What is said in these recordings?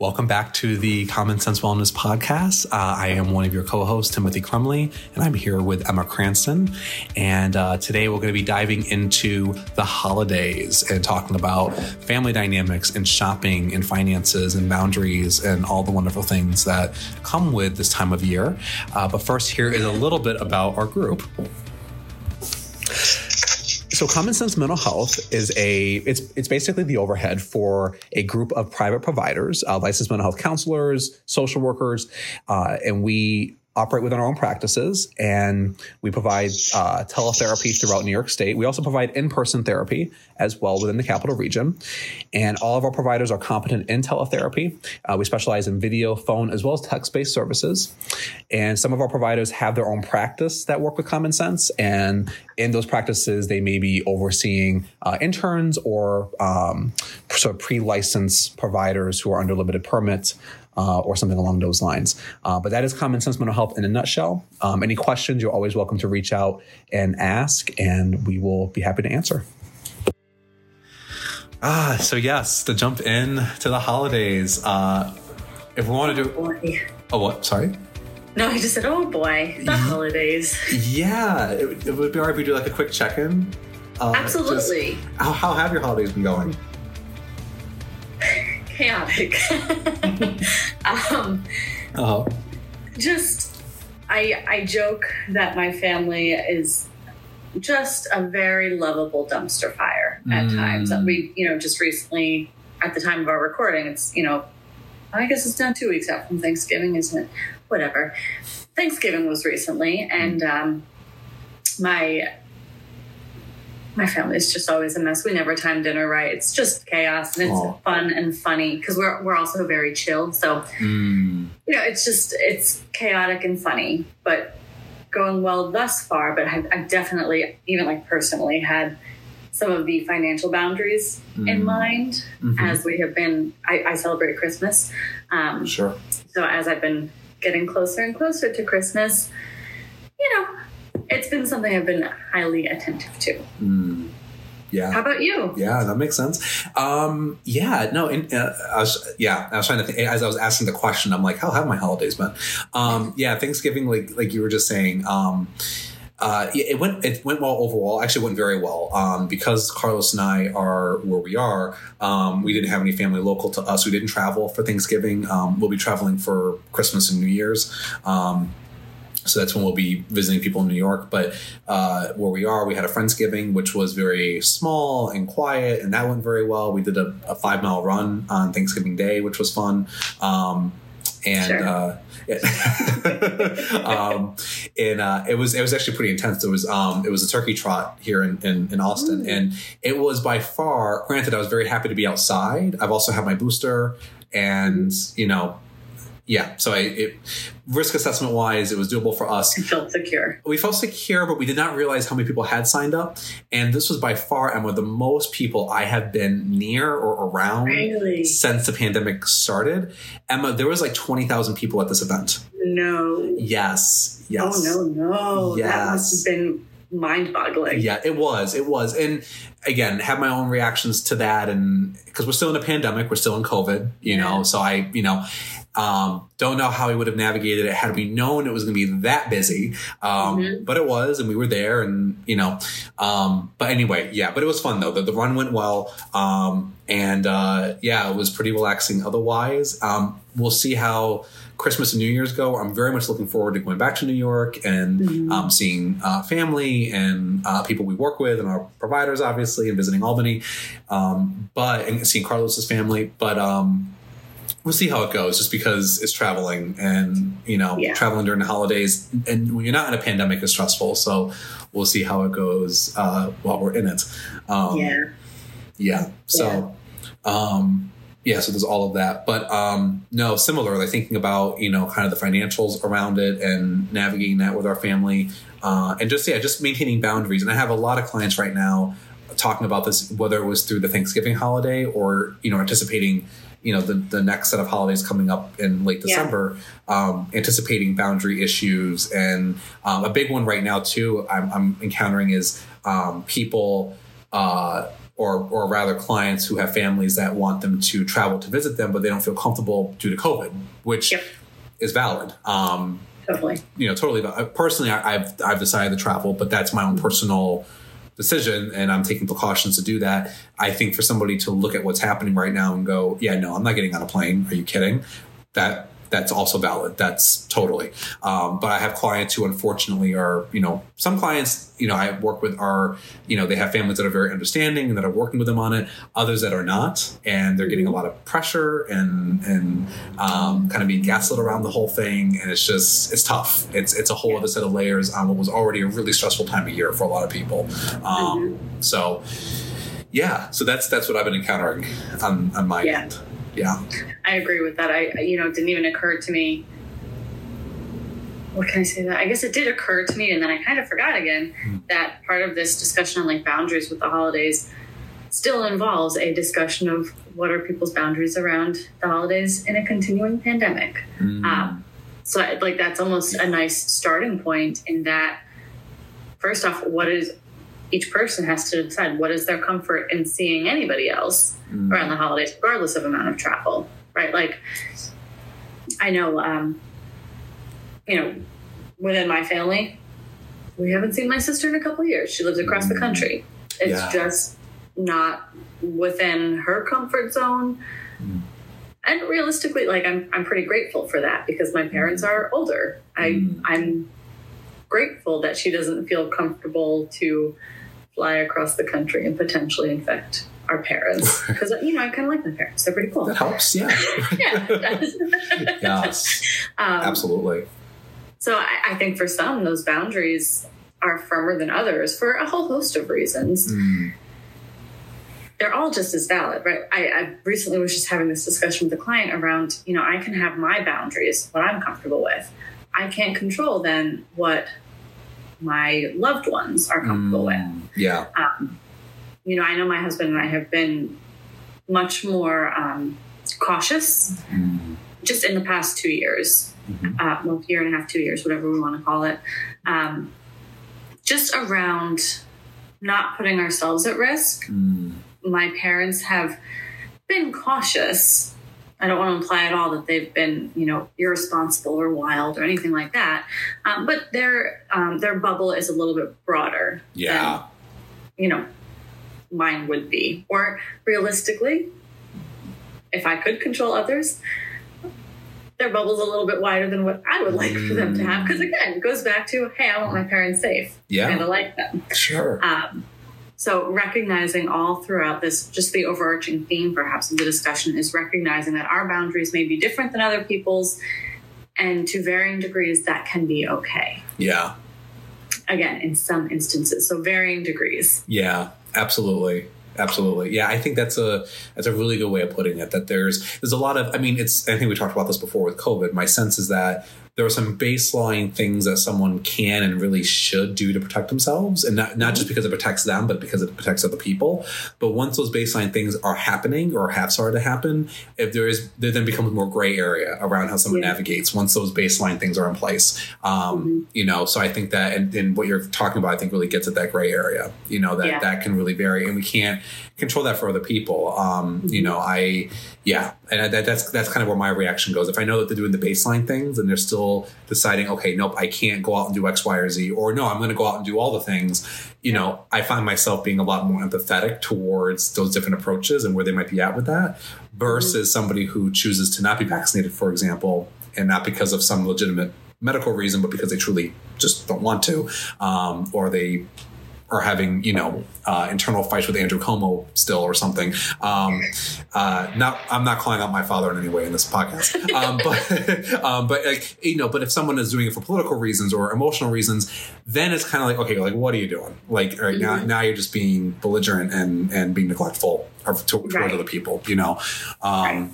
Welcome back to the Common Sense Wellness Podcast. Uh, I am one of your co hosts, Timothy Crumley, and I'm here with Emma Cranston. And uh, today we're going to be diving into the holidays and talking about family dynamics and shopping and finances and boundaries and all the wonderful things that come with this time of year. Uh, but first, here is a little bit about our group. So Common Sense Mental Health is a it's it's basically the overhead for a group of private providers, uh, licensed mental health counselors, social workers, uh, and we operate within our own practices and we provide uh, teletherapy throughout New York State. We also provide in person therapy as well within the capital region. And all of our providers are competent in teletherapy. Uh, we specialize in video, phone, as well as text based services. And some of our providers have their own practice that work with common sense. And in those practices, they may be overseeing uh, interns or um, sort of pre licensed providers who are under limited permits uh, or something along those lines. Uh, but that is common sense mental health in a nutshell. Um, any questions, you're always welcome to reach out and ask, and we will be happy to answer. Ah, so yes, to jump in to the holidays. Uh, if we want to do, boy. oh, what? Sorry. No, I just said, oh boy, the holidays. Yeah, it, it would be alright if we do like a quick check-in. Uh, Absolutely. Just, how, how have your holidays been going? Chaotic. um, oh. Just, I I joke that my family is just a very lovable dumpster fire at mm. times. We, you know, just recently at the time of our recording, it's you know, I guess it's now two weeks out from Thanksgiving, isn't it? Whatever. Thanksgiving was recently, and um, my my family is just always a mess. We never time dinner right. It's just chaos and it's Aww. fun and funny because we're we're also very chill. So mm. you know, it's just it's chaotic and funny, but going well thus far. But I've, I've definitely, even like personally, had some of the financial boundaries mm. in mind mm-hmm. as we have been. I, I celebrate Christmas. Um, sure. So as I've been getting closer and closer to Christmas, you know, it's been something I've been highly attentive to. Mm. Yeah. How about you? Yeah, that makes sense. Um, yeah, no, in, uh, I was, yeah, I was trying to think as I was asking the question, I'm like, how have my holidays been? Um, yeah, Thanksgiving, like, like you were just saying, um, uh, it went it went well overall. Actually, went very well um, because Carlos and I are where we are. Um, we didn't have any family local to us. We didn't travel for Thanksgiving. Um, we'll be traveling for Christmas and New Year's. Um, so that's when we'll be visiting people in New York. But uh, where we are, we had a Friendsgiving, which was very small and quiet, and that went very well. We did a, a five mile run on Thanksgiving Day, which was fun. Um, and sure. uh, um, and uh, it was it was actually pretty intense. It was um, it was a turkey trot here in in, in Austin, mm. and it was by far. Granted, I was very happy to be outside. I've also had my booster, and you know yeah, so I, it, risk assessment wise, it was doable for us. We felt secure. We felt secure, but we did not realize how many people had signed up. And this was by far, Emma, the most people I have been near or around really? since the pandemic started. Emma, there was like 20,000 people at this event. No. Yes. Yes. Oh, no, no. Yes. That must have been mind boggling. Yeah, it was. It was. And again, have my own reactions to that. And because we're still in a pandemic, we're still in COVID, you know, so I, you know, um, don't know how we would have navigated it had we known it was going to be that busy. Um, mm-hmm. But it was, and we were there, and you know. Um, but anyway, yeah. But it was fun though. The, the run went well, um, and uh, yeah, it was pretty relaxing. Otherwise, um, we'll see how Christmas and New Year's go. I'm very much looking forward to going back to New York and mm-hmm. um, seeing uh, family and uh, people we work with and our providers, obviously, and visiting Albany. Um, but and seeing Carlos's family. But um, we'll see how it goes just because it's traveling and you know yeah. traveling during the holidays and when you're not in a pandemic is stressful. So we'll see how it goes uh, while we're in it. Um, yeah. yeah. So yeah. um yeah so there's all of that. But um no similarly thinking about you know kind of the financials around it and navigating that with our family uh, and just yeah just maintaining boundaries. And i have a lot of clients right now talking about this whether it was through the thanksgiving holiday or you know anticipating you know the, the next set of holidays coming up in late December, yeah. um, anticipating boundary issues and um, a big one right now too. I'm, I'm encountering is um, people uh, or or rather clients who have families that want them to travel to visit them, but they don't feel comfortable due to COVID, which Yep. is valid. Um, Totally. you know, totally. Personally, I, I've I've decided to travel, but that's my own personal decision, and I'm taking precautions to do that. I think for somebody to look at what's happening right now and go, "Yeah, no, I'm not getting on a plane." Are you kidding? That that's also valid. That's totally. Um, but I have clients who unfortunately are, you know, some clients, you know, I work with are, you know, they have families that are very understanding and that are working with them on it. Others that are not, and they're getting a lot of pressure and and um, kind of being gaslit around the whole thing. And it's just it's tough. It's it's a whole other set of layers on what was already a really stressful time of year for a lot of people. Um, So yeah, so that's that's what I've been encountering on on my Yeah. end. Yeah. I agree with that. I, you know, it didn't even occur to me. What can I say that? I guess it did occur to me, and then I kind of forgot again that part of this discussion on like boundaries with the holidays still involves a discussion of what are people's boundaries around the holidays in a continuing pandemic. Mm. Um, so, like, that's almost a nice starting point in that. First off, what is each person has to decide what is their comfort in seeing anybody else Mm. around the holidays, regardless of amount of travel, right? Like, I know, um, you know, within my family, we haven't seen my sister in a couple of years. She lives across the country. It's Yeah. just not within her comfort zone. Mm. And realistically, like I'm, I'm pretty grateful for that because my parents are older. I, Mm. I'm grateful that she doesn't feel comfortable to fly across the country and potentially infect our parents because you know I kind of like my parents; they're pretty cool. That helps. Yeah. yeah, yes. um, Absolutely. So I, I think for some, those boundaries are firmer than others for a whole host of reasons. Mm. They're all just as valid, right? I, I recently was just having this discussion with a client around, you know, I can have my boundaries, what I'm comfortable with. I can't control then what my loved ones are comfortable with. Mm. Yeah. um, you know, I know my husband and I have been much more um, cautious Mm. just in the past two years, Mhm. uh, well, year and a half, two years, whatever we want to call it, um, just around not putting ourselves at risk. Mm. My parents have been cautious. I don't want to imply at all that they've been, you know, irresponsible or wild or anything like that. Um, but their um, their bubble is a little bit broader Yeah. you know, mine would be. Or realistically, if I could control others, their bubble's a little bit wider than what I would like for them to have. Because again, it goes back to, hey, I want my parents safe. Yeah. And I like them. Sure. Um, so recognizing all throughout this, just the overarching theme perhaps of the discussion is recognizing that our boundaries may be different than other people's, and to varying degrees that can be okay. Yeah. Again, in some instances, so varying degrees. Yeah. Absolutely. Absolutely. Yeah, I think that's a that's a really good way of putting it. That there's there's a lot of I mean it's I think we talked about this before with COVID. My sense is that there are some baseline things that someone can and really should do to protect themselves, and not not just because it protects them, but because it protects other people. But once those baseline things are happening or have started to happen, if there is there then becomes more gray area around how someone Yeah. navigates once those baseline things are in place. Um, You know, so I think that and, and what you're talking about, I think really gets at that gray area. You know that Yeah. that can really vary, and we can't control that for other people. Um, You know, I yeah, and that, that's that's kind of where my reaction goes. If I know that they're doing the baseline things and they're still deciding, okay, nope, I can't go out and do X, Y, or Z, or no, I'm going to go out and do all the things. You know, I find myself being a lot more empathetic towards those different approaches and where they might be at with that, versus somebody who chooses to not be vaccinated, for example, and not because of some legitimate medical reason, but because they truly just don't want to, um, or they are having you know uh, internal fights with Andrew Cuomo still or something. Um, uh, not I'm not calling out my father in any way in this podcast, um, but um, but like you know, but if someone is doing it for political reasons or emotional reasons, then it's kind of like okay, like what are you doing? Like right, now Mhm. now you're just being belligerent and and being neglectful of, to, towards Right. other people, you know. Um, Right.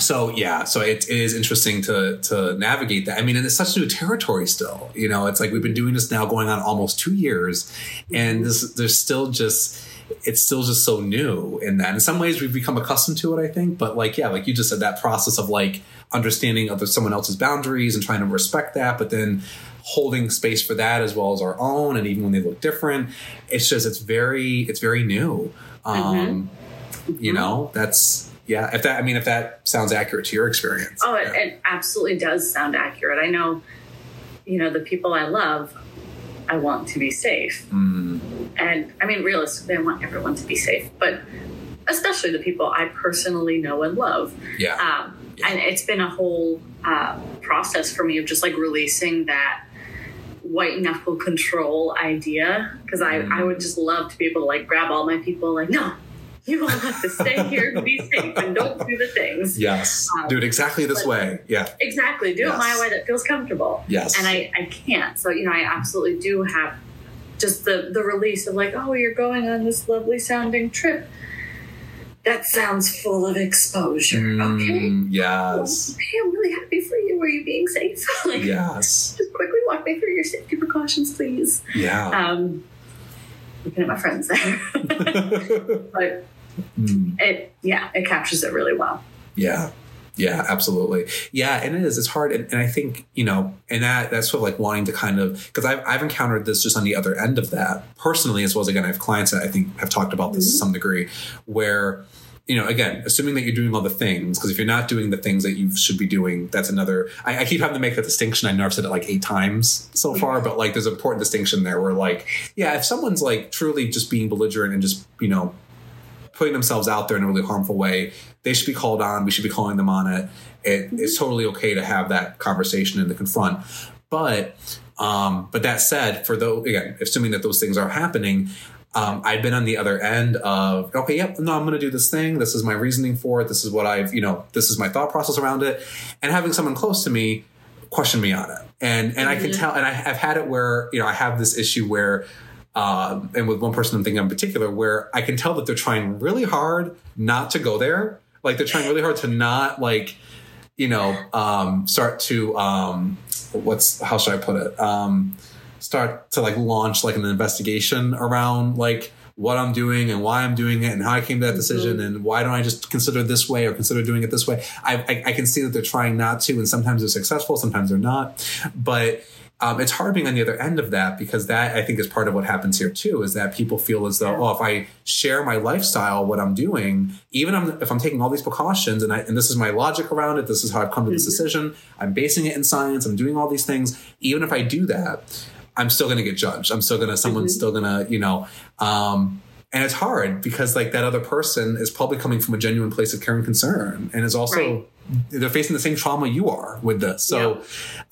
So yeah, so it, it is interesting to to navigate that. I mean, and it's such new territory still. You know, it's like we've been doing this now going on almost two years, and this there's still just it's still just so new in that. In some ways, we've become accustomed to it, I think. But like yeah, like you just said, that process of like understanding other someone else's boundaries and trying to respect that, but then holding space for that as well as our own, and even when they look different, it's just it's very it's very new. Um, You know, that's yeah. If that, I mean, if that sounds accurate to your experience. Oh, it, yeah. it absolutely does sound accurate. I know, you know, the people I love, I want to be safe. Mm, And I mean, realistically, I want everyone to be safe, but especially the people I personally know and love. yeah. Um, and it's been a whole uh, process for me of just like releasing that white knuckle control idea because I, Mm. I would just love to be able to like grab all my people like no you all have to stay here and be safe and don't do the things yes. um, Do it exactly this way. Yeah. exactly do it my way that feels comfortable Yes. and I, I can't so you know I absolutely do have just the the release of like oh you're going on this lovely sounding trip that sounds full of exposure okay Mm, yes. Okay, I'm really happy for you. Are you being safe? like, Yes. just quickly walk me through your safety precautions, please. Yeah. Um, looking at my friends there, but Mm, it, yeah, it captures it really well. yeah. Yeah, absolutely. Yeah, and it is. It's hard, and, and I think you know, and that that's sort of like wanting to kind of because I've I've encountered this just on the other end of that personally as well as again I have clients that I think have talked about this to some degree where you know again assuming that you're doing all the things because if you're not doing the things that you should be doing that's another I, I keep having to make that distinction I know I've said it like eight times so far but like there's an important distinction there where like yeah if someone's like truly just being belligerent and just you know putting themselves out there in a really harmful way, they should be called on. We should be calling them on it. it it's totally okay to have that conversation and to confront. But um, but that said, for those again, assuming that those things are happening, um, I've been on the other end of okay, yep, no, I'm going to do this thing. This is my reasoning for it. This is what I've you know, this is my thought process around it, and having someone close to me question me on it, and and I can Mhm. tell, and I've had it where you know I have this issue where um, and with one person I'm thinking in particular, where I can tell that they're trying really hard not to go there. Like they're trying really hard to not like, you know, um, start to um, what's how should I put it? Um, start to like launch like an investigation around like what I'm doing and why I'm doing it and how I came to that decision and why don't I just consider this way or consider doing it this way. I, I, I can see that they're trying not to, and sometimes they're successful, sometimes they're not, but um, it's hard being on the other end of that because that I think is part of what happens here too is that people feel as though oh if I share my lifestyle what I'm doing even if I'm taking all these precautions and I and this is my logic around it this is how I've come to this Mhm. decision I'm basing it in science I'm doing all these things even if I do that I'm still going to get judged I'm still going to someone's Mhm. still going to you know um, and it's hard because like that other person is probably coming from a genuine place of care and concern and is also Right. they're facing the same trauma you are with this so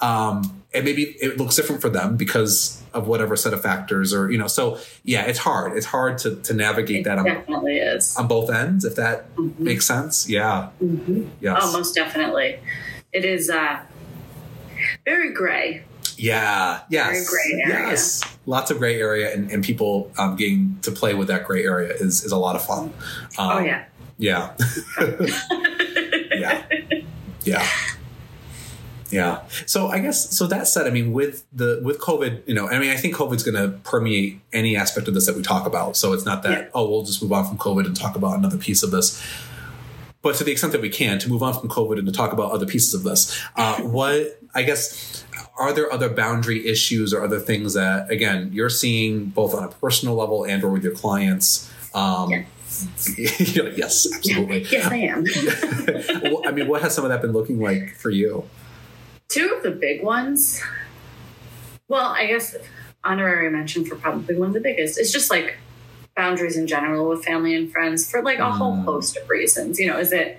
um and maybe it looks different for them because of whatever set of factors or you know so yeah it's hard it's hard to to navigate It that on, definitely is. on both ends if that Mhm. makes sense yeah Mhm. yes Oh, most definitely. It is uh, very gray. Yeah yes. yes. Lots of gray area and, and people um, getting to play with that gray area is is a lot of fun. Um, oh yeah. yeah. Yeah. Yeah. Yeah. So i guess so that said i mean with the with covid you know i mean i think covid's going to permeate any aspect of this that we talk about. So it's not that Yeah. oh we'll just move on from covid and talk about another piece of this. But to the extent that we can to move on from covid and to talk about other pieces of this uh, what i guess are there other boundary issues or other things that again you're seeing both on a personal level and or with your clients um, Yeah. Yes absolutely yes, I am. well, I mean, what has some of that been looking like for you? Two of the big ones. Well, I guess honorary mention for probably one of the biggest. It's just like boundaries in general with family and friends for like a whole Mm. host of reasons. You know, is it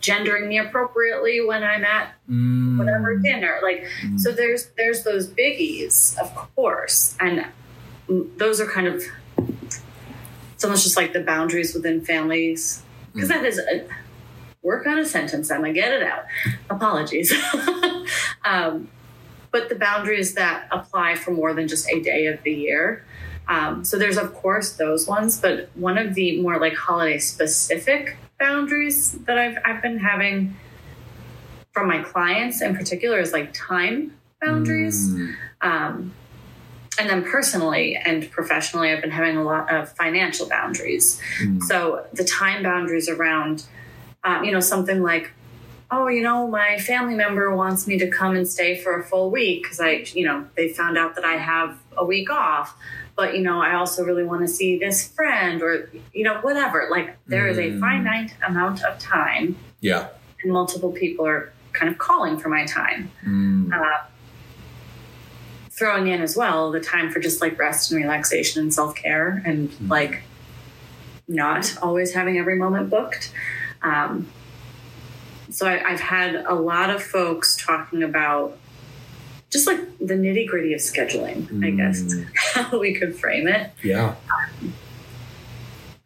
gendering me appropriately when I'm at Mm, whatever dinner? Like, mm, so there's there's those biggies, of course, and those are kind of it's almost just like the boundaries within families because Mm. that is a work on a sentence. I'm gonna get it out. Apologies, um, but the boundaries that apply for more than just a day of the year. Um, so there's of course those ones, but one of the more like holiday specific boundaries that I've I've been having from my clients in particular is like time boundaries. mm, Um, and then personally and professionally, I've been having a lot of financial boundaries. mm, So the time boundaries around, um, you know, something like, oh, you know, my family member wants me to come and stay for a full week because I, you know, they found out that I have a week off. But you know, I also really want to see this friend or, you know, whatever. Like there is a Mm. finite amount of time Yeah. and multiple people are kind of calling for my time. Mm. Uh, throwing in as well the time for just like rest and relaxation and self care and Mm. like not always having every moment booked. Um, so I, I've had a lot of folks talking about just like the nitty gritty of scheduling, I guess, Mm. how we could frame it. Yeah.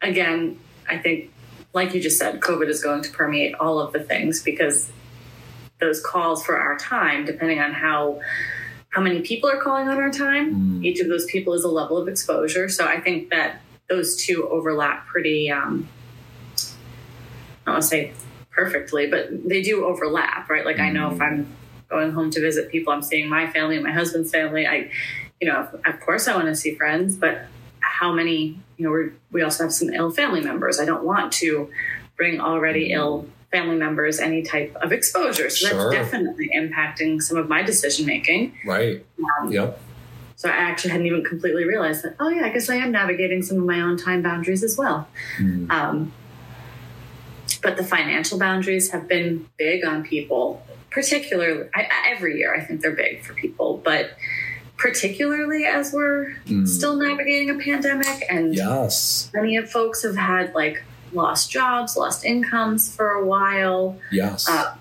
Again, I think, like you just said, COVID is going to permeate all of the things because those calls for our time, depending on how how many people are calling on our time, Mm. each of those people is a level of exposure. So I think that those two overlap pretty. Um, I don't want to say perfectly, but they do overlap, right? Like I know if I'm going home to visit people, I'm seeing my family and my husband's family. I, you know, of course I want to see friends, but how many? You know, we we also have some ill family members. I don't want to bring already ill family members any type of exposure. So Sure. that's definitely impacting some of my decision making. Right. Um, Yep. so I actually hadn't even completely realized that, oh, yeah, I guess I am navigating some of my own time boundaries as well. Mm. Um, but the financial boundaries have been big on people, particularly I, every year. I think they're big for people, but particularly as we're Mm. still navigating a pandemic and Yes. many of folks have had like lost jobs, lost incomes for a while. Yes. Uh,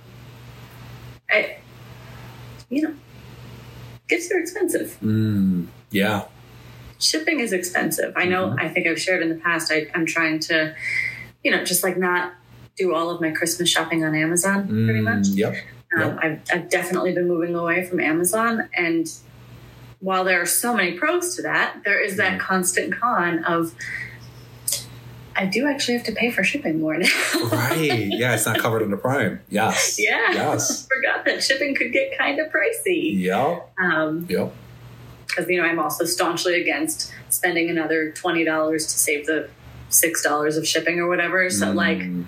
I, you know, gifts are expensive. Mm. Yeah. shipping is expensive. I know, Mhm. I think I've shared in the past, I, I'm trying to, you know, just like not do all of my Christmas shopping on Amazon pretty Mm. much. Yep. Um, Yep. I've, I've definitely been moving away from Amazon. And while there are so many pros to that, there is that Mhm. constant con of, I do actually have to pay for shipping more now. Right. Yeah. It's not covered under Prime. Yes. yeah. Yes. I forgot that shipping could get kind of pricey. Yeah. Um, Yep. because you know I'm also staunchly against spending another twenty dollars to save the six dollars of shipping or whatever. So like Mm.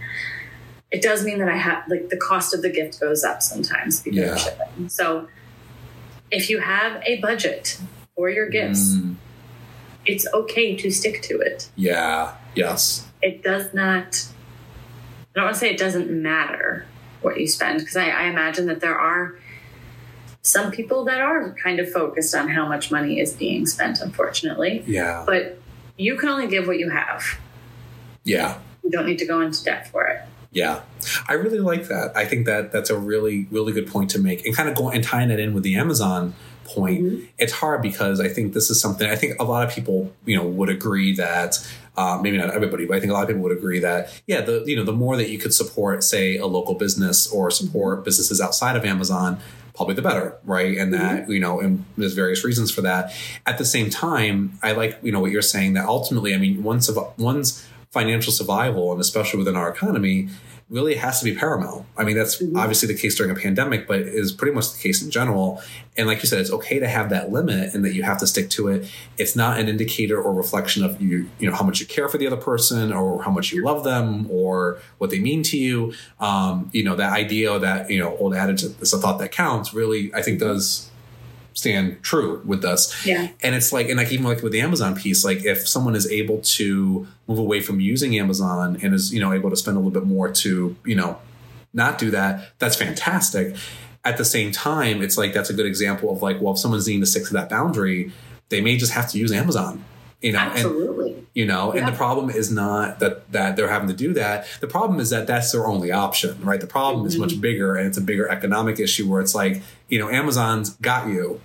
It does mean that I have like the cost of the gift goes up sometimes because Yeah. of shipping. So if you have a budget for your gifts, Mm. it's okay to stick to it. Yeah. Yes. It does not. I don't want to say it doesn't matter what you spend because I, I imagine that there are some people that are kind of focused on how much money is being spent. Unfortunately, Yeah. but you can only give what you have. Yeah. You don't need to go into debt for it. Yeah, I really like that. I think that that's a really, really good point to make, and kind of going and tying it in with the Amazon point. Mhm. It's hard because I think this is something I think a lot of people, you know, would agree that uh, maybe not everybody, but I think a lot of people would agree that yeah, the you know the more that you could support, say, a local business or support businesses outside of Amazon. Probably the better, right? And that you know, and there's various reasons for that. At the same time, I like you know what you're saying that ultimately, I mean, once one's one's financial survival, and especially within our economy, really has to be paramount. I mean, that's Mhm. obviously the case during a pandemic, but is pretty much the case in general. And like you said, it's okay to have that limit and that you have to stick to it. It's not an indicator or reflection of you, you know, how much you care for the other person or how much you love them or what they mean to you. Um, you know, that idea that, you know, old adage, it's a thought that counts really, I think does stand true with us. Yeah. And it's like, and like even like with the Amazon piece, like if someone is able to move away from using Amazon and is, you know, able to spend a little bit more to, you know, not do that, that's fantastic. At the same time, it's like that's a good example of like, well, if someone's needing to stick to that boundary, they may just have to use Amazon. You know, and Absolutely. you know and the problem is not that that they're having to do that the problem is that that's their only option right the problem is Mhm. much bigger and it's a bigger economic issue where it's like you know amazon's got you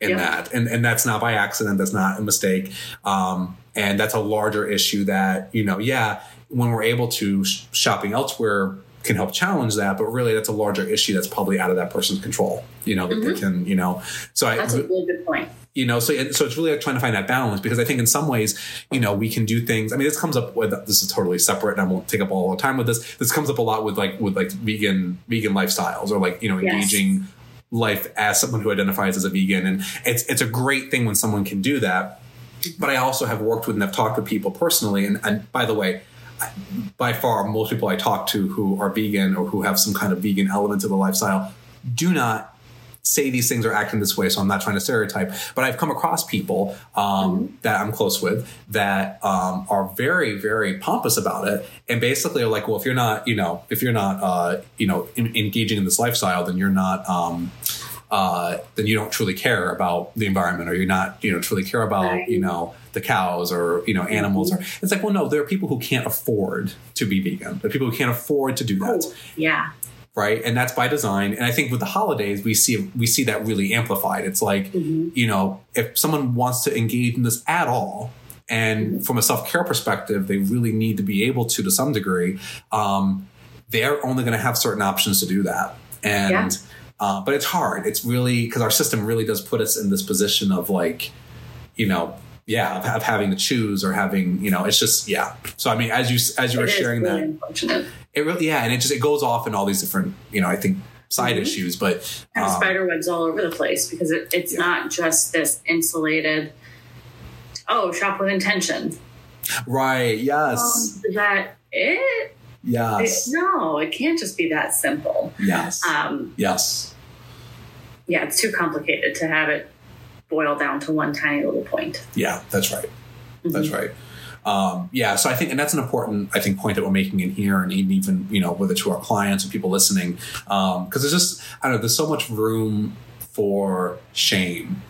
in that. And and that's not by accident. That's not a mistake. Um and that's a larger issue that you know yeah when we're able to sh- shopping elsewhere can help challenge that but really that's a larger issue that's probably out of that person's control you know that they Mhm. can you know. So i That's a really good point. you know so so it's really like trying to find that balance because i think in some ways you know we can do things. I mean this comes up with this is totally separate and i won't take up all the time with this. This comes up a lot with like with like vegan vegan lifestyles or like you know Yes. engaging life as someone who identifies as a vegan. And it's it's a great thing when someone can do that. But i also have worked with and i've talked with people personally. And, and by the way by far most people i talk to who are vegan or who have some kind of vegan element to the lifestyle do not say these things or acting this way, so I'm not trying to stereotype. But I've come across people um, that I'm close with that um, are very, very pompous about it, and basically are like, well, if you're not, you know, if you're not, uh, you know, in, engaging in this lifestyle, then you're not. Um, uh, then you don't truly care about the environment, or you're not, you know, truly care about, Right. you know, the cows or you know animals. Or it's like, well, no, there are people who can't afford to be vegan. There are people who can't afford to do that Oh, yeah. Right? And that's by design. And i think with the holidays we see we see that really amplified. It's like Mhm. you know if someone wants to engage in this at all and from a self-care perspective they really need to be able to to some degree um, they're only going to have certain options to do that. And Yeah. uh, but it's hard. It's really because our system really does put us in this position of like you know yeah of, of having to choose or having you know it's just yeah. So i mean as you as you were sharing really that. It really, yeah, and it just it goes off in all these different, you know, I think side Mhm. issues, but um, spider webs all over the place because it, it's Yeah. not just this insulated. Oh, shop with intention. right, yes, Um, is that it? it? yes, No, it can't just be that simple. yes, Um, yes, yeah, it's too complicated to have it boil down to one tiny little point. yeah, that's right, that's Mhm. right. Um, yeah, so I think, and that's an important, I think, point that we're making in here, and even, you know, whether to our clients or people listening, because there's just, I don't know, there's so much room for shame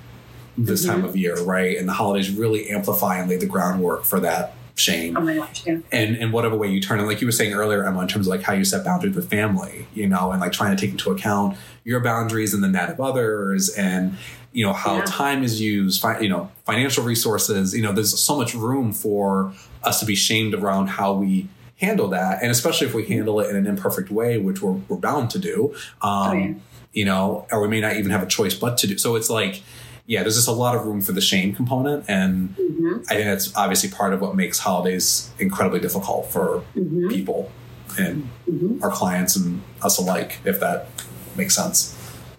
this time of year, right? And the holidays really amplify and lay the groundwork for that shame. Oh my gosh, yeah. and in whatever way you turn it, like you were saying earlier, Emma, in terms of like how you set boundaries with family, you know, and like trying to take into account your boundaries and the that of others, and you know how Yeah. time is used, fi- you know, financial resources. You know, there's so much room for us to be shamed around how we handle that, and especially if we handle it in an imperfect way, which we're, we're bound to do. Um, Oh, yeah. You know, or we may not even have a choice but to do. So it's like, yeah, there's just a lot of room for the shame component, and hmm I think that's obviously part of what makes holidays incredibly difficult for hmm people and hmm our clients and us alike, if that makes sense.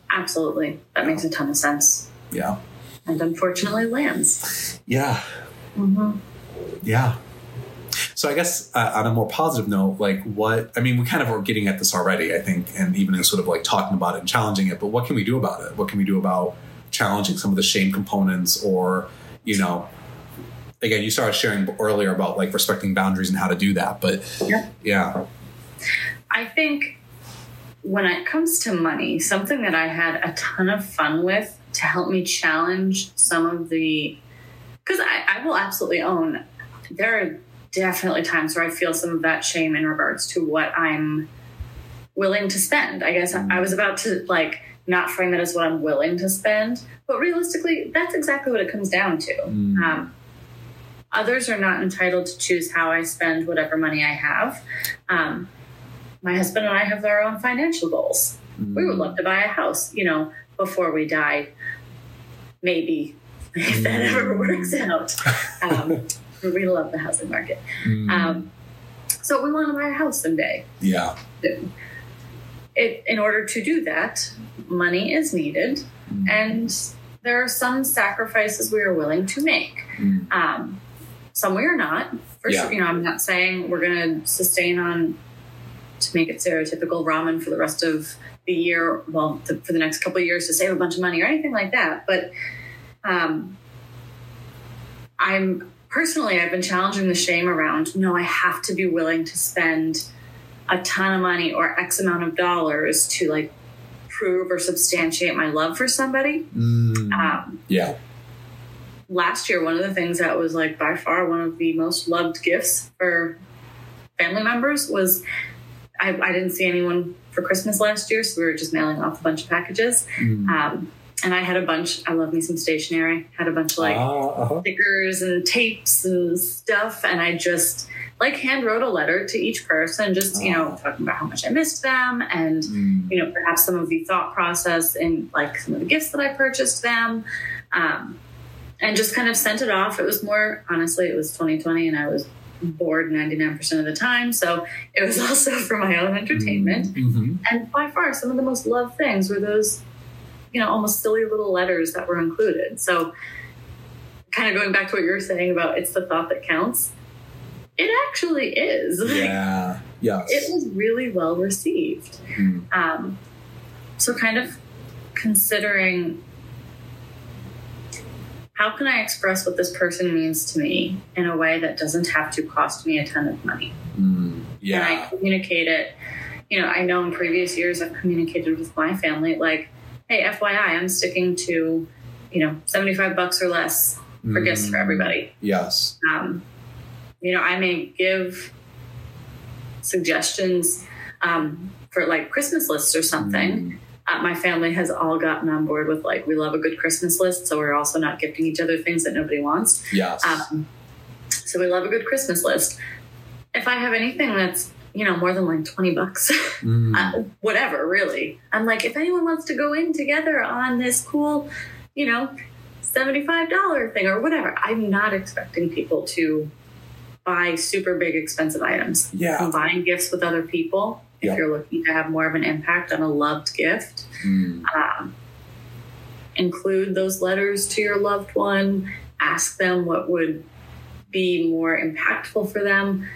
Absolutely. That makes a ton of sense. Yeah. And unfortunately lands. Yeah. hmm Yeah. So I guess uh, on a more positive note, like what I mean, we kind of are getting at this already, I think, and even in sort of like talking about it and challenging it. But what can we do about it? What can we do about challenging some of the shame components, or you know, again, you started sharing earlier about like respecting boundaries and how to do that. But Yeah. yeah, I think when it comes to money, something that I had a ton of fun with to help me challenge some of the, because I, I will absolutely own there are definitely times where I feel some of that shame in regards to what I'm willing to spend. I guess I, was about to like not frame it as what I'm willing to spend, but realistically, that's exactly what it comes down to. Mm. Um, others are not entitled to choose how I spend whatever money I have. Um, my husband and I have our own financial goals. We would love to buy a house, you know, before we die. Maybe if that ever works out. Um, we love the housing market. Mm. Um, so we want to buy a house someday. yeah. It, in order to do that, money is needed, Mm. and there are some sacrifices we are willing to make. Mm. Um, some we are not. For Yeah. sure, you know, I'm not saying we're going to sustain on to make it stereotypical ramen for the rest of the year. Well, th- for the next couple of years to save a bunch of money or anything like that. But um, I'm personally, I've been challenging the shame around. No, I have to be willing to spend a ton of money or X amount of dollars to like prove or substantiate my love for somebody. Mm. Um, yeah. last year, one of the things that was like by far one of the most loved gifts for family members was I, I didn't see anyone for Christmas last year, so we were just mailing off a bunch of packages. Mm. Um, and I had a bunch. I love me some stationery. Had a bunch of like Ah, uh-huh. stickers and tapes and stuff, and I just like hand wrote a letter to each person, just you know Oh. talking about how much I missed them and Mm. you know, perhaps some of the thought process in like some of the gifts that I purchased them, um, and just kind of sent it off. It was more honestly, it was 2020, and I was bored 99% of the time, so it was also for my own entertainment. Mhm. And by far, some of the most loved things were those, you know, almost silly little letters that were included. So, kind of going back to what you were saying about it's the thought that counts. It actually is. Like, Yeah. Yes. It was really well received. Mm. Um, so kind of considering how can I express what this person means to me in a way that doesn't have to cost me a ton of money? Mm, And I communicate it. You know, I know in previous years I've communicated with my family like, hey, FYI, I'm sticking to, you know, 75 bucks or less for gifts for Mm, everybody. Yes. Um, you know, I may give suggestions um, for like Christmas lists or something. Mm, my family has all gotten on board with like, we love a good Christmas list, so we're also not gifting each other things that nobody wants. yes. Um, so we love a good Christmas list. If I have anything that's you know more than like twenty bucks, Mm, uh, whatever, really, I'm like, if anyone wants to go in together on this cool, you know, seventy-five dollar thing or whatever, I'm not expecting people to buy super big expensive items. yeah. Combine gifts with other people if Yeah. you're looking to have more of an impact on a loved gift Mm, um, include those letters to your loved one ask them what would be more impactful for them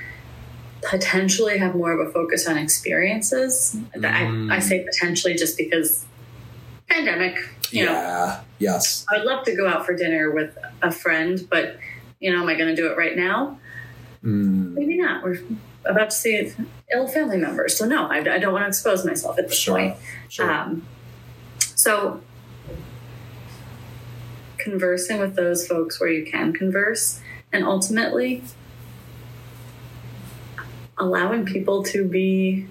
potentially have more of a focus on experiences Mm. I, I say potentially just because pandemic you know yeah. Yes. i'd love to go out for dinner with a friend but you know am i going to do it right now Mm, maybe not we're about to see ill family members so no i, I don't want to expose myself at this sure. point Sure. um, so, conversing with those folks where you can converse, and ultimately allowing people to be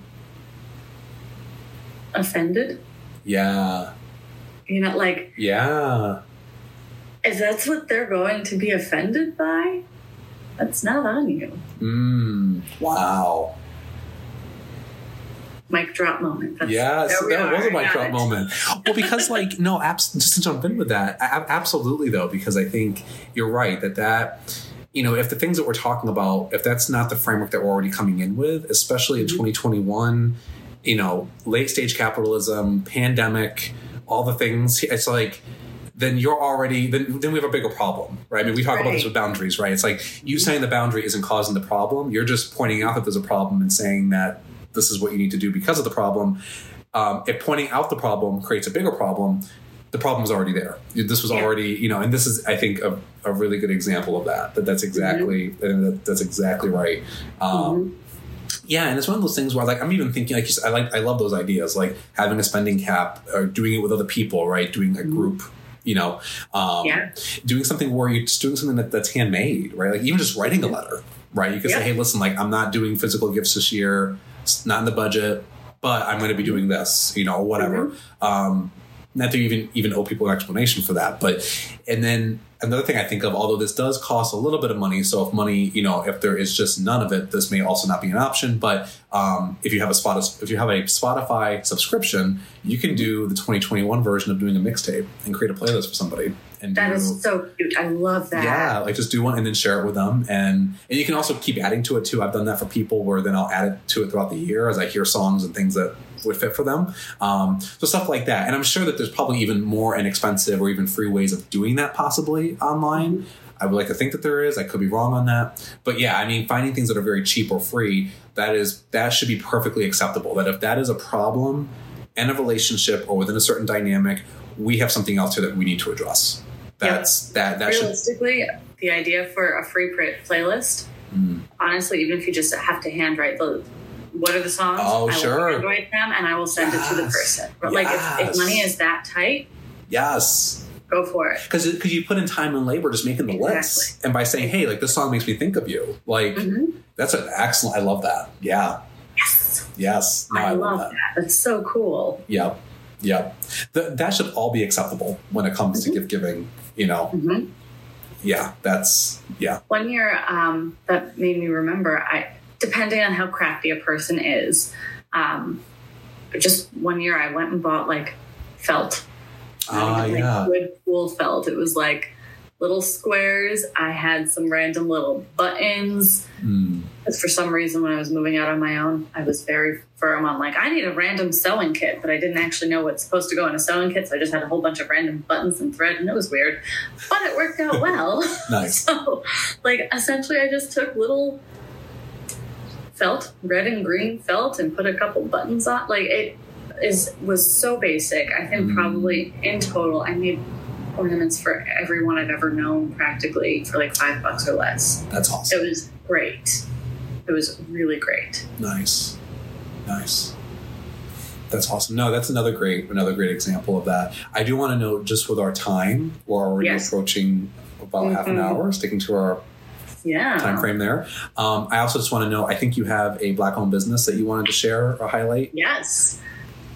offended. yeah. You know, like, Yeah. if that's what they're going to be offended by, that's not on you. Mm, wow. Mic drop moment. That's, Yes, that was a mic drop it. moment. Well, because like no, abs- just to jump in with that, absolutely though, because I think you're right that that you know if the things that we're talking about, if that's not the framework that we're already coming in with, especially in Mhm. 2021, you know, late stage capitalism, pandemic, all the things, it's like. Then you're already then then we have a bigger problem, right? I mean, we talk about this with boundaries, right? It's like you saying the boundary isn't causing the problem. You're just pointing out that there's a problem and saying that this is what you need to do because of the problem um, if pointing out the problem creates a bigger problem, the problem is already there. This was Yeah. already, you know, and this is, I think, a, a really good example of that. That that's exactly, Mm-hmm. that, that's exactly right. Um, Yeah, and it's one of those things where, like, I'm even thinking, like, I like, I love those ideas, like having a spending cap or doing it with other people, right? Doing a group. You know, um, Yeah. doing something where you're just doing something that, that's handmade, right? Like even just writing a letter, right? You can say, "Hey, listen, like I'm not doing physical gifts this year. It's not in the budget, but I'm going to be doing this, you know, whatever." Um, not to even even owe people an explanation for that, but and then another thing I think of, although this does cost a little bit of money, so if money, you know, if there is just none of it, this may also not be an option. But um, if you have a spot, if you have a Spotify subscription, you can do the 2021 version of doing a mixtape and create a playlist for somebody. And That do, is so cute. I love that. yeah, like just do one and then share it with them, and and you can also keep adding to it too. I've done that for people where then I'll add it to it throughout the year as I hear songs and things that would fit for them. Um, so stuff like that, and I'm sure that there's probably even more inexpensive or even free ways of doing that possibly online. I would like to think that there is. I could be wrong on that, but yeah, I mean, finding things that are very cheap or free that is that should be perfectly acceptable. That if that is a problem in a relationship or within a certain dynamic, we have something else here that we need to address. That's that that should Realistically, the idea for a free print playlist, Mm. honestly, even if you just have to handwrite the what are the songs, Oh, I sure. will handwrite them and I will send it to the person. But like if, if money is that tight, yes. go for it. because because you put in time and labor just making the list, and by saying, "Hey, like this song makes me think of you," like Mhm. that's an excellent. I love that. Yeah, Yes, yes, no, I, love that. That's so cool. Yep, yep. Th- that should all be acceptable when it comes Mm-hmm. to gift giving. You know, hmm yeah, that's yeah. One year um, that made me remember, I depending on how crafty a person is, um, just one year I went and bought like felt. Ah, like, yeah. Good cool felt. It was like little squares. I had some random little buttons. Mm. Because for some reason, when I was moving out on my own, I was very firm on like I need a random sewing kit, but I didn't actually know what's supposed to go in a sewing kit, so I just had a whole bunch of random buttons and thread, and it was weird, but it worked out well. Nice. so, like essentially, I just took little felt, red and green felt, and put a couple buttons on. Like it, is was so basic. I think Mm. probably in total, I made ornaments for everyone I've ever known, practically for like five bucks or less. That's awesome. It was great. It was really great. Nice, nice. That's awesome. No, that's another great, another great example of that. I do want to note, just with our time, we're already Yes. approaching about half an Mhm. hour, sticking to our Yeah. time frame there. Um, I also just want to know, I think you have a black-owned business that you wanted to share or highlight Yes.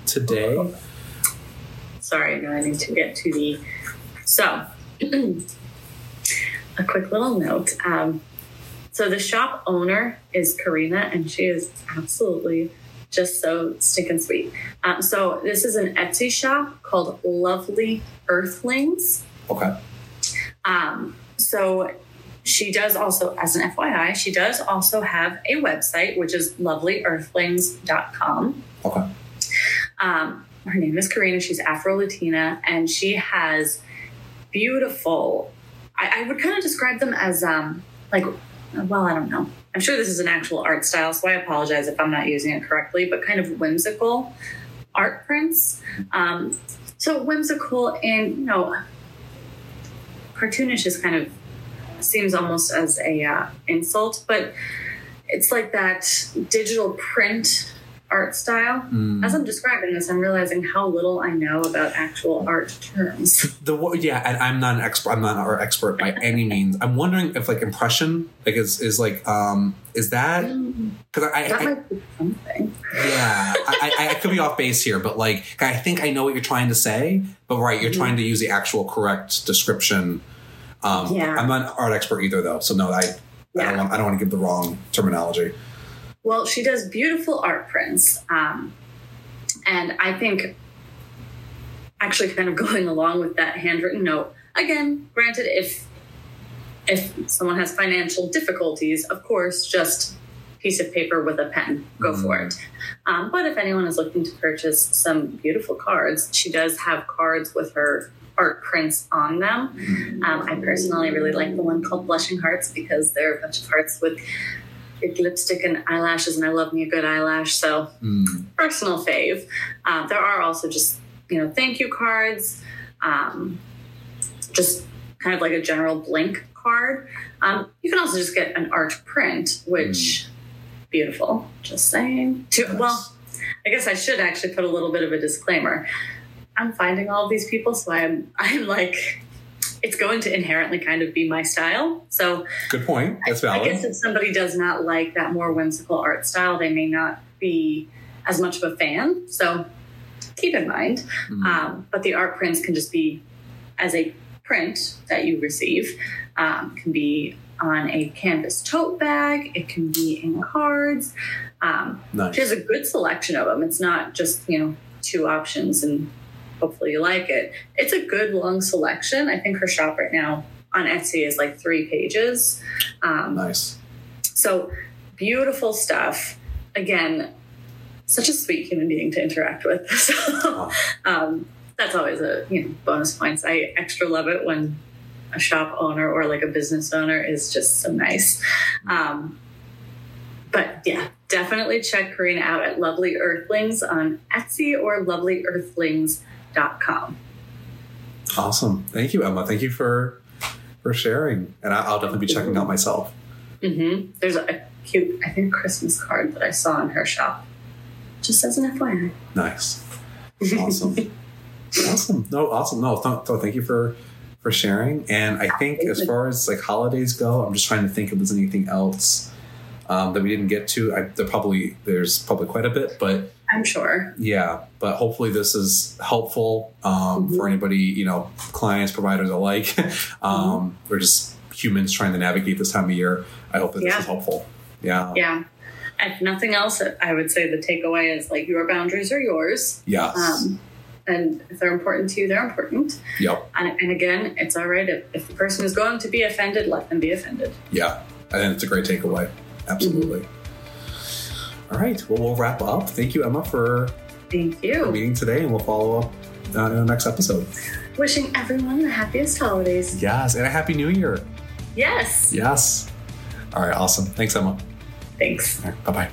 today. Sorry, no, I need to get to the. So, a quick little note. Um, so the shop owner is Karina, and she is absolutely just so stinking sweet. Um, so this is an Etsy shop called Lovely Earthlings. Okay. Um, so she does also, as an FYI, she does also have a website, which is lovelyearthlings.com. Okay. Um, her name is Karina. She's Afro Latina, and she has beautiful. I, I would kind of describe them as um, like, well, I don't know. I'm sure this is an actual art style, so I apologize if I'm not using it correctly, but kind of whimsical art prints. Um, so whimsical and you know, cartoonish is kind of seems almost as a uh, insult, but it's like that digital print art style. Mm. As I'm describing this, I'm realizing how little I know about actual art terms. The yeah, and I'm not an expert. I'm not an art expert by any means. I'm wondering if like impression, like is is like um is that because I, that I, might be something. yeah I, I I could be off base here, but like I think I know what you're trying to say. But right, you're Mhm. trying to use the actual correct description. Um, Yeah. I'm not an art expert either, though, so no, I I don't want I don't want to give the wrong terminology. Well, she does beautiful art prints. Um, and I think actually kind of going along with that handwritten note, again, granted, if if someone has financial difficulties, of course, just piece of paper with a pen, go Mhm. for it. Um, but if anyone is looking to purchase some beautiful cards, she does have cards with her art prints on them. Um, I personally really like the one called Blushing Hearts because there are a bunch of hearts with big lipstick and eyelashes, and I love me a good eyelash. So Mm. personal fave. Uh, there are also just you know thank you cards, um, just kind of like a general blank card. Um, you can also just get an art print, which beautiful. Just saying. To. Well, I guess I should actually put a little bit of a disclaimer. I'm finding all of these people, so I'm I'm like. It's going to inherently kind of be my style. So Good point. That's valid. I valid. guess if somebody does not like that more whimsical art style, they may not be as much of a fan. So keep in mind. Mm. Um, but the art prints can just be as a print that you receive, um, can be on a canvas tote bag, it can be in cards. Um, nice. she has a good selection of them. It's not just, you know, two options and hopefully you like it. It's a good long selection. I think her shop right now on Etsy is like three pages. Um, nice. so beautiful stuff. Again, such a sweet human being to interact with. So um, that's always a you know bonus points. I extra love it when a shop owner or like a business owner is just so nice. Um, but yeah, definitely check Karina out at Lovely Earthlings on Etsy or awesome. Thank you, Emma. Thank you for for sharing, and I, I'll definitely be checking out myself. Mm-hmm. There's a cute, I think, Christmas card that I saw in her shop. Just as an FYI. Nice. Awesome. awesome. No, awesome. No, th- th- thank you for for sharing. And I think as far as like holidays go, I'm just trying to think if there's anything else um, that we didn't get to. I, there probably there's probably quite a bit, but I'm sure. yeah. But hopefully this is helpful um, for anybody, you know, clients, providers alike. um, We're just humans trying to navigate this time of year. I hope that this is helpful. Yeah. Yeah. If nothing else, I would say the takeaway is like your boundaries are yours. Yes. Um, and if they're important to you, they're important. yep. And, and again, it's all right if, if the person is going to be offended, let them be offended. Yeah, I think it's a great takeaway. Absolutely. All right, well, we'll wrap up. Thank you, Emma, for Thank for you. meeting today, and we'll follow up uh, in the next episode. Wishing everyone the happiest holidays. Yes, and a happy new year. Yes. Yes. All right, awesome. Thanks, Emma. Thanks. Right, bye bye.